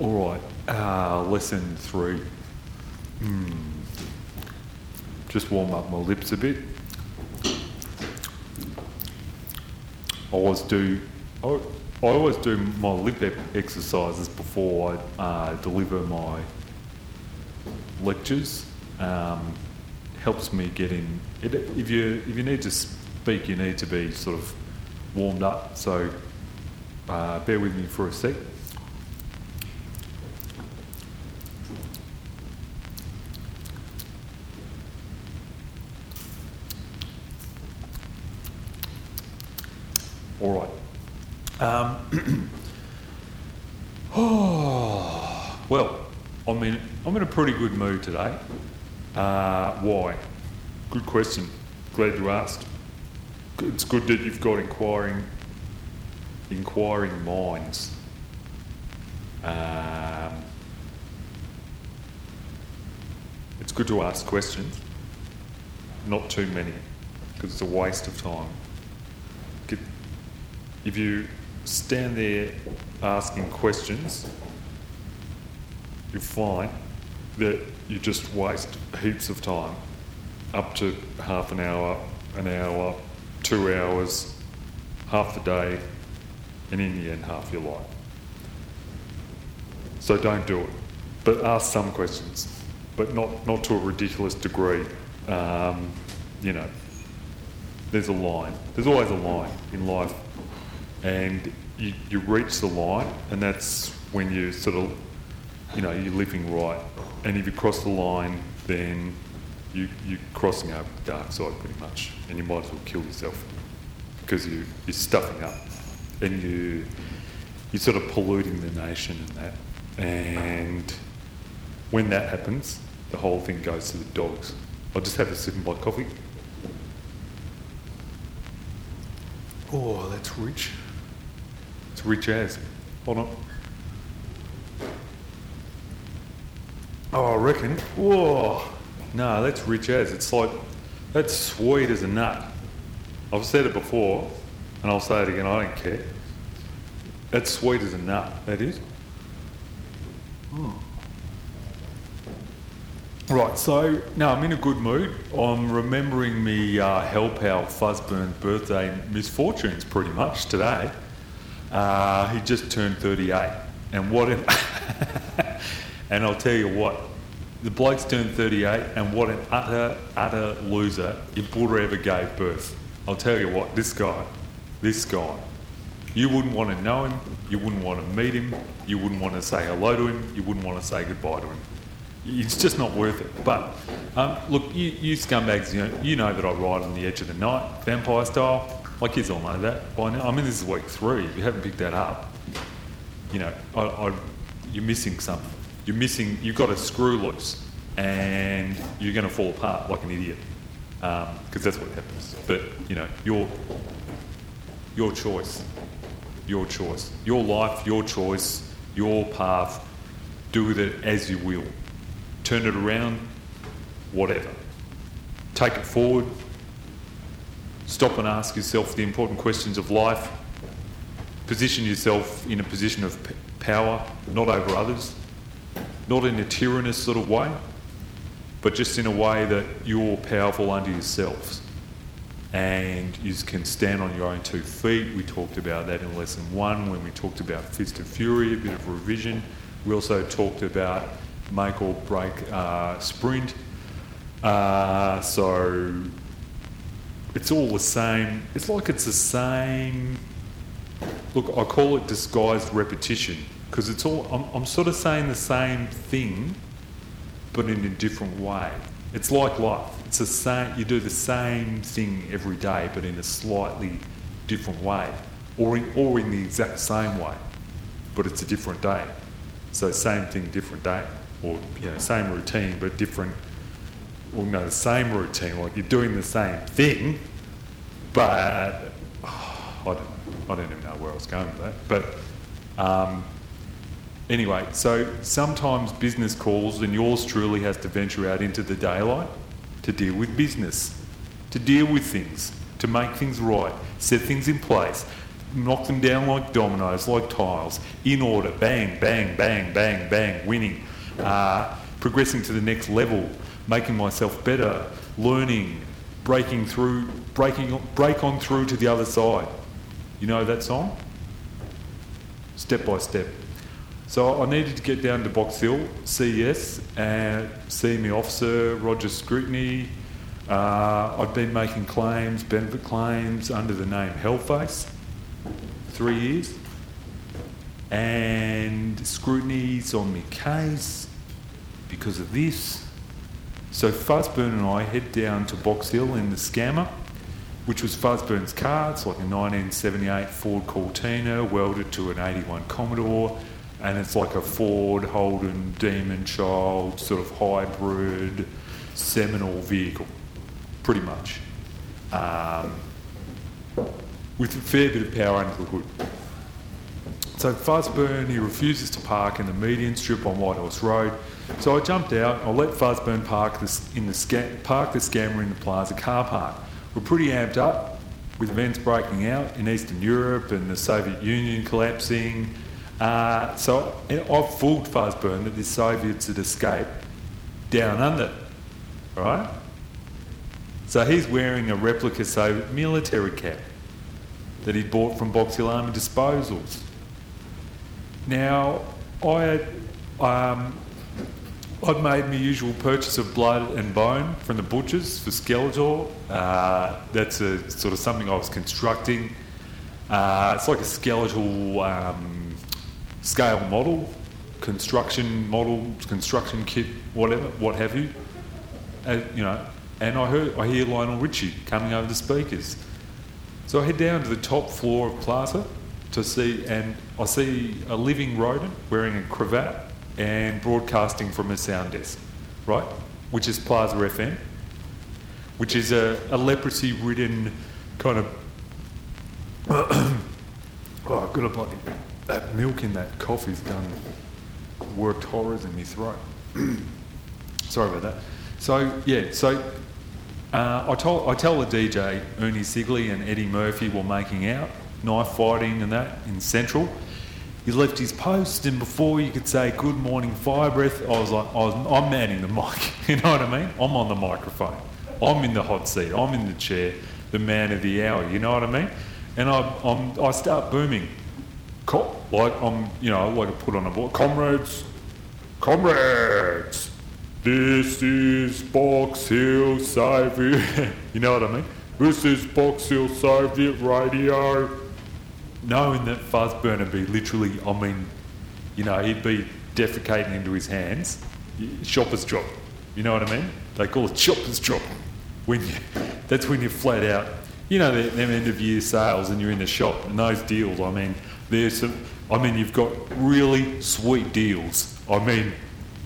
All right, uh, lesson three. Hmm. Just warm up my lips a bit. I always do. I, always do my lip exercises before I uh, deliver my lectures. Um, helps me get in. It, if you if you need to speak, you need to be sort of warmed up. So uh, bear with me for a sec. All right. Um, oh, well, I'm in, a pretty good mood today. Uh, why? Good question. Glad you asked. It's good that you've got inquiring, inquiring minds. Um, it's good to ask questions, not too many, because it's a waste of time. Get- If you stand there asking questions, you find that you just waste heaps of time, up to half an hour, an hour, two hours, half the day, and in the end, half your life. So don't do it. But ask some questions, but not, not to a ridiculous degree. Um, you know, there's a line. There's always a line in life. And you, you reach the line, and that's when you sort of, you know, you're living right. And if you cross the line, then you, you're crossing over the dark side pretty much. And you might as well kill yourself because you, you're stuffing up and you, you're sort of polluting the nation and that. And when that happens, the whole thing goes to the dogs. I'll just have a sip of my coffee. Oh, that's rich. It's rich as. Hold on. Oh, I reckon. Whoa. No, that's rich as. It's like, that's sweet as a nut. I've said it before, and I'll say it again, I don't care. That's sweet as a nut, that is. Hmm. Right, so now I'm in a good mood. I'm remembering me uh, Hell Pal birthday misfortunes pretty much today. Uh, he just turned 38, and what an and I'll tell you what, the bloke's turned 38, and what an utter utter loser if Buddha ever gave birth. I'll tell you what, this guy, this guy, you wouldn't want to know him, you wouldn't want to meet him, you wouldn't want to say hello to him, you wouldn't want to say goodbye to him. It's just not worth it. But um, look, you, you scumbags, you know, you know that I ride on the edge of the night, vampire style. My kids all know that by now. I mean, this is week three. If you haven't picked that up, you know, I, I, you're missing something. You're missing. You've got a screw loose, and you're going to fall apart like an idiot um, because that's what happens. But you know, your your choice, your choice, your life, your choice, your path. Do with it as you will. Turn it around, whatever. Take it forward. Stop and ask yourself the important questions of life. Position yourself in a position of p- power, not over others, not in a tyrannous sort of way, but just in a way that you're powerful unto yourselves and you can stand on your own two feet. We talked about that in lesson one when we talked about Fist of Fury, a bit of revision. We also talked about make or break uh, sprint. Uh, so it's all the same. It's like it's the same. Look, I call it disguised repetition because it's all. I'm, I'm sort of saying the same thing, but in a different way. It's like life. It's the same. You do the same thing every day, but in a slightly different way, or in, or in the exact same way, but it's a different day. So same thing, different day, or you know, same routine but different. Well, no, the same routine. Like you're doing the same thing, but oh, I don't. I don't even know where I was going with that. But um, anyway, so sometimes business calls, and yours truly has to venture out into the daylight to deal with business, to deal with things, to make things right, set things in place, knock them down like dominoes, like tiles, in order, bang, bang, bang, bang, bang, winning, uh, progressing to the next level, making myself better, learning, breaking through, breaking, break on through to the other side. You know that song? Step by step. So I needed to get down to Box Hill, CES, and see my officer, Roger Scrutiny. Uh, I'd been making claims, benefit claims, under the name Hellface, three years. And scrutiny's on my case because of this. So Fuzzburn and I head down to Box Hill in the Scammer, which was Fuzzburn's car. It's like a 1978 Ford Cortina welded to an 81 Commodore, and it's like a Ford Holden Demon Child sort of hybrid seminal vehicle, pretty much, um, with a fair bit of power under the hood. So Fuzzburn, he refuses to park in the median strip on Whitehorse Road. So I jumped out. I let Fuzzburn park this in the sca- park the scammer in the Plaza car park. We're pretty amped up with events breaking out in Eastern Europe and the Soviet Union collapsing. Uh, so I've fooled Fuzzburn that the Soviets had escaped down under, right? So he's wearing a replica Soviet military cap that he bought from Box Hill Army Disposals. Now, I had, um, I'd made my usual purchase of blood and bone from the butchers for Skeletor. Uh, that's a sort of something I was constructing. Uh, it's like a skeletal um, scale model, construction model, construction kit, whatever, what have you. Uh, you know, and I heard, I hear Lionel Richie coming over the speakers. So I head down to the top floor of Plaza to see, and I see a living rodent wearing a cravat and broadcasting from a sound desk, right? Which is Plaza FM, which is a, a leprosy ridden kind of. oh, I've. That milk in that coffee's done. worked horrors in my throat. Sorry about that. So, yeah, so uh, I, told, I tell the DJ, Ernie Sigley and Eddie Murphy were making out, knife fighting and that in Central. He left his post, and before you could say good morning, fire breath, I was like, I was, I'm manning the mic. You know what I mean? I'm on the microphone. I'm in the hot seat. I'm in the chair, the man of the hour. You know what I mean? And I, I'm, I start booming, like I'm, you know, like I put on a board, comrades, comrades. This is Box Hill Soviet. you know what I mean? This is Box Hill Soviet Radio knowing that Fuzzburn would be literally, I mean, you know, he'd be defecating into his hands, shopper's drop. You know what I mean? They call it shopper's drop. When you, that's when you're flat out. You know, them end of year sales and you're in the shop and those deals, I mean, there's some, I mean, you've got really sweet deals. I mean,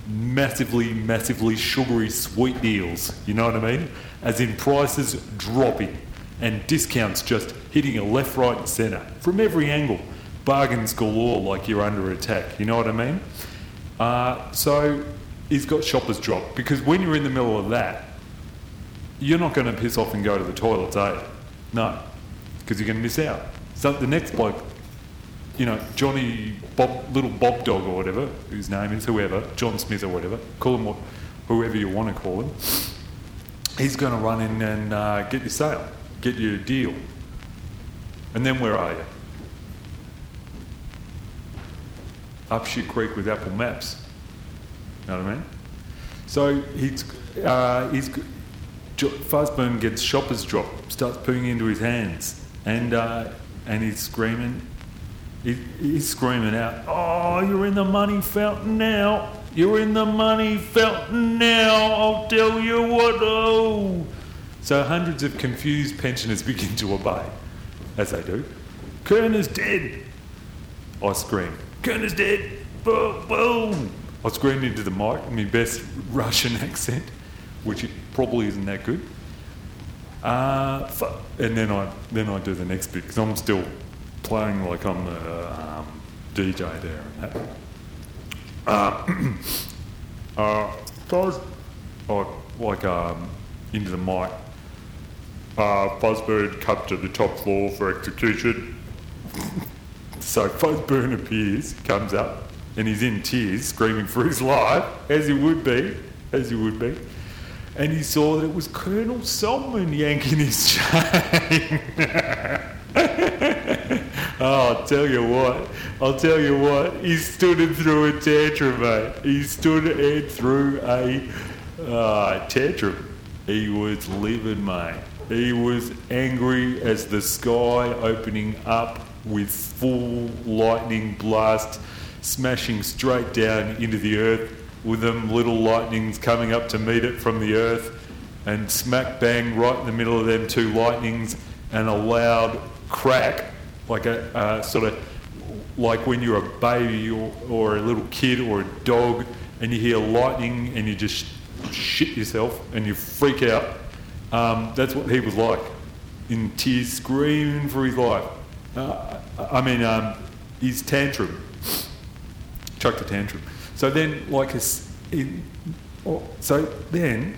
massively, massively sugary sweet deals. You know what I mean? As in prices dropping and discounts just hitting a left, right, and centre from every angle. Bargains galore, like you're under attack. You know what I mean? Uh, so he's got shopper's drop because when you're in the middle of that, you're not going to piss off and go to the toilets, are you? No, because you're going to miss out. So the next bloke, you know, Johnny Bob, little Bob Dog or whatever, whose name is whoever, John Smith or whatever, call him what, whoever you want to call him. He's going to run in and uh, get your sale get you a deal. And then where are you? Up shit creek with Apple Maps. You know what I mean? So he's, uh, he's, Fuzzburn gets shopper's drop, starts putting into his hands, and, uh, and he's screaming, he, he's screaming out, Oh, you're in the money fountain now! You're in the money fountain now! I'll tell you what, oh! So hundreds of confused pensioners begin to obey, as they do. Kern is dead! I scream. Kern is dead! Boom! Boom! I screamed into the mic in my best Russian accent, which probably isn't that good. Uh, and then I then I do the next bit because I'm still playing like I'm the um, DJ there and that. Uh, uh, guys, I like um, into the mic uh, Fuzzburn cut to the top floor for execution. So Fuzzburn appears, comes up, and he's in tears, screaming for his life, as he would be, as he would be. And he saw that it was Colonel Solomon yanking his chain. oh, I'll tell you what, I'll tell you what, he stood it through a tantrum, mate. He stood it through a uh, tantrum. He was livid, mate. He was angry as the sky opening up with full lightning blast, smashing straight down into the earth, with them little lightnings coming up to meet it from the earth, and smack bang right in the middle of them two lightnings, and a loud crack, like a uh, sort of like when you're a baby or, or a little kid or a dog, and you hear lightning and you just shit yourself and you freak out. Um, that's what he was like, in tears, screaming for his life. Uh, I mean, um, his tantrum, chuck the tantrum. So then, like, oh, so then,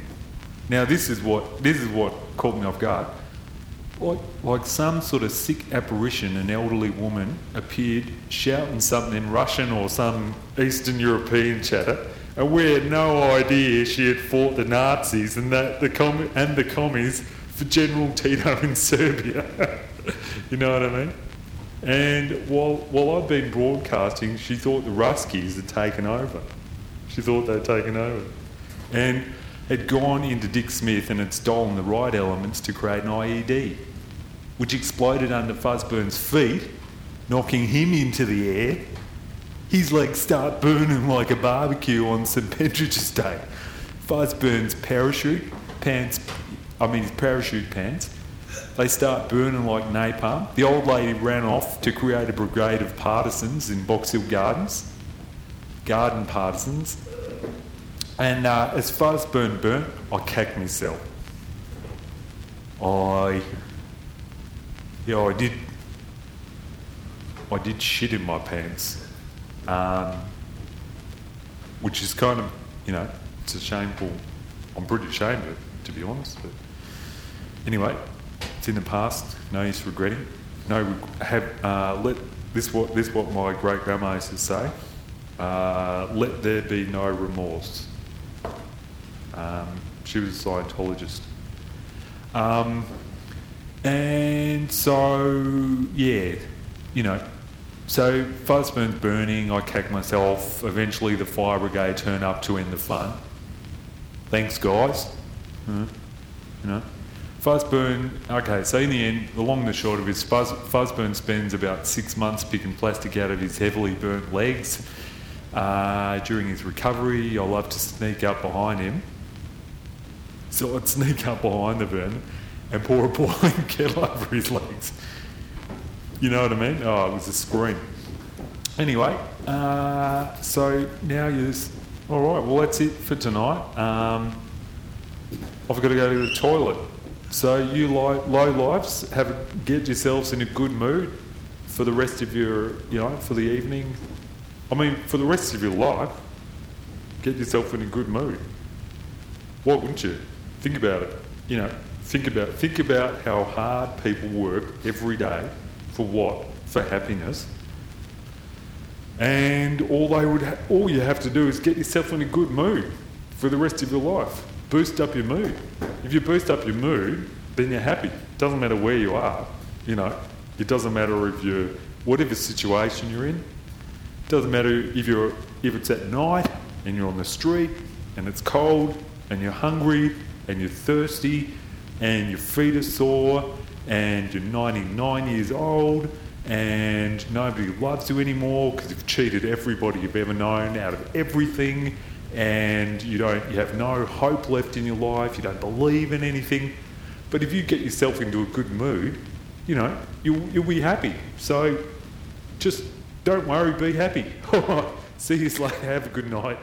now this is what this is what caught me off guard. Like, like some sort of sick apparition, an elderly woman appeared shouting something in Russian or some Eastern European chatter, and we had no idea she had fought the Nazis and that the com- and the commies for General Tito in Serbia. you know what I mean? And while, while I'd been broadcasting, she thought the Ruskies had taken over. She thought they'd taken over. And had gone into Dick Smith and had stolen the right elements to create an IED, which exploded under Fuzzburn's feet, knocking him into the air. His legs start burning like a barbecue on St. Patrick's Day. Fuzzburn's parachute pants, I mean his parachute pants, they start burning like napalm. The old lady ran off to create a brigade of partisans in Box Hill Gardens, garden partisans. And uh, as far as burn burn, I cacked myself. I, yeah, I did. I did shit in my pants, um, which is kind of, you know, it's a shameful. I'm pretty ashamed of it, to be honest. But anyway, it's in the past. No use regretting. No, have uh, let this what this what my great grandma used to say. Uh, let there be no remorse. Um, she was a Scientologist. Um, and so, yeah, you know, so Fuzzburn's burning, I cack myself. Eventually, the fire brigade turn up to end the fun. Thanks, guys. you know. Fuzzburn, okay, so in the end, the long and the short of it Fuzz, Fuzzburn spends about six months picking plastic out of his heavily burnt legs. Uh, during his recovery, I love to sneak up behind him. So I'd sneak up behind the burn and pour a boiling kettle over his legs. You know what I mean? Oh, it was a scream. Anyway, uh, so now you're. All right, well, that's it for tonight. Um, I've got to go to the toilet. So you low, lives have get yourselves in a good mood for the rest of your, you know, for the evening. I mean, for the rest of your life, get yourself in a good mood. Why wouldn't you? Think about it. You know, think about think about how hard people work every day for what? For happiness. And all they would, ha- all you have to do is get yourself in a good mood for the rest of your life boost up your mood. If you boost up your mood, then you're happy. It doesn't matter where you are, you know. It doesn't matter if you're whatever situation you're in. It doesn't matter if you're if it's at night and you're on the street and it's cold and you're hungry and you're thirsty and your feet are sore and you're 99 years old and nobody loves you anymore because you've cheated everybody you've ever known out of everything and you don't you have no hope left in your life, you don't believe in anything. But if you get yourself into a good mood, you know, you'll, you'll be happy. So just don't worry, be happy. See you later, have a good night.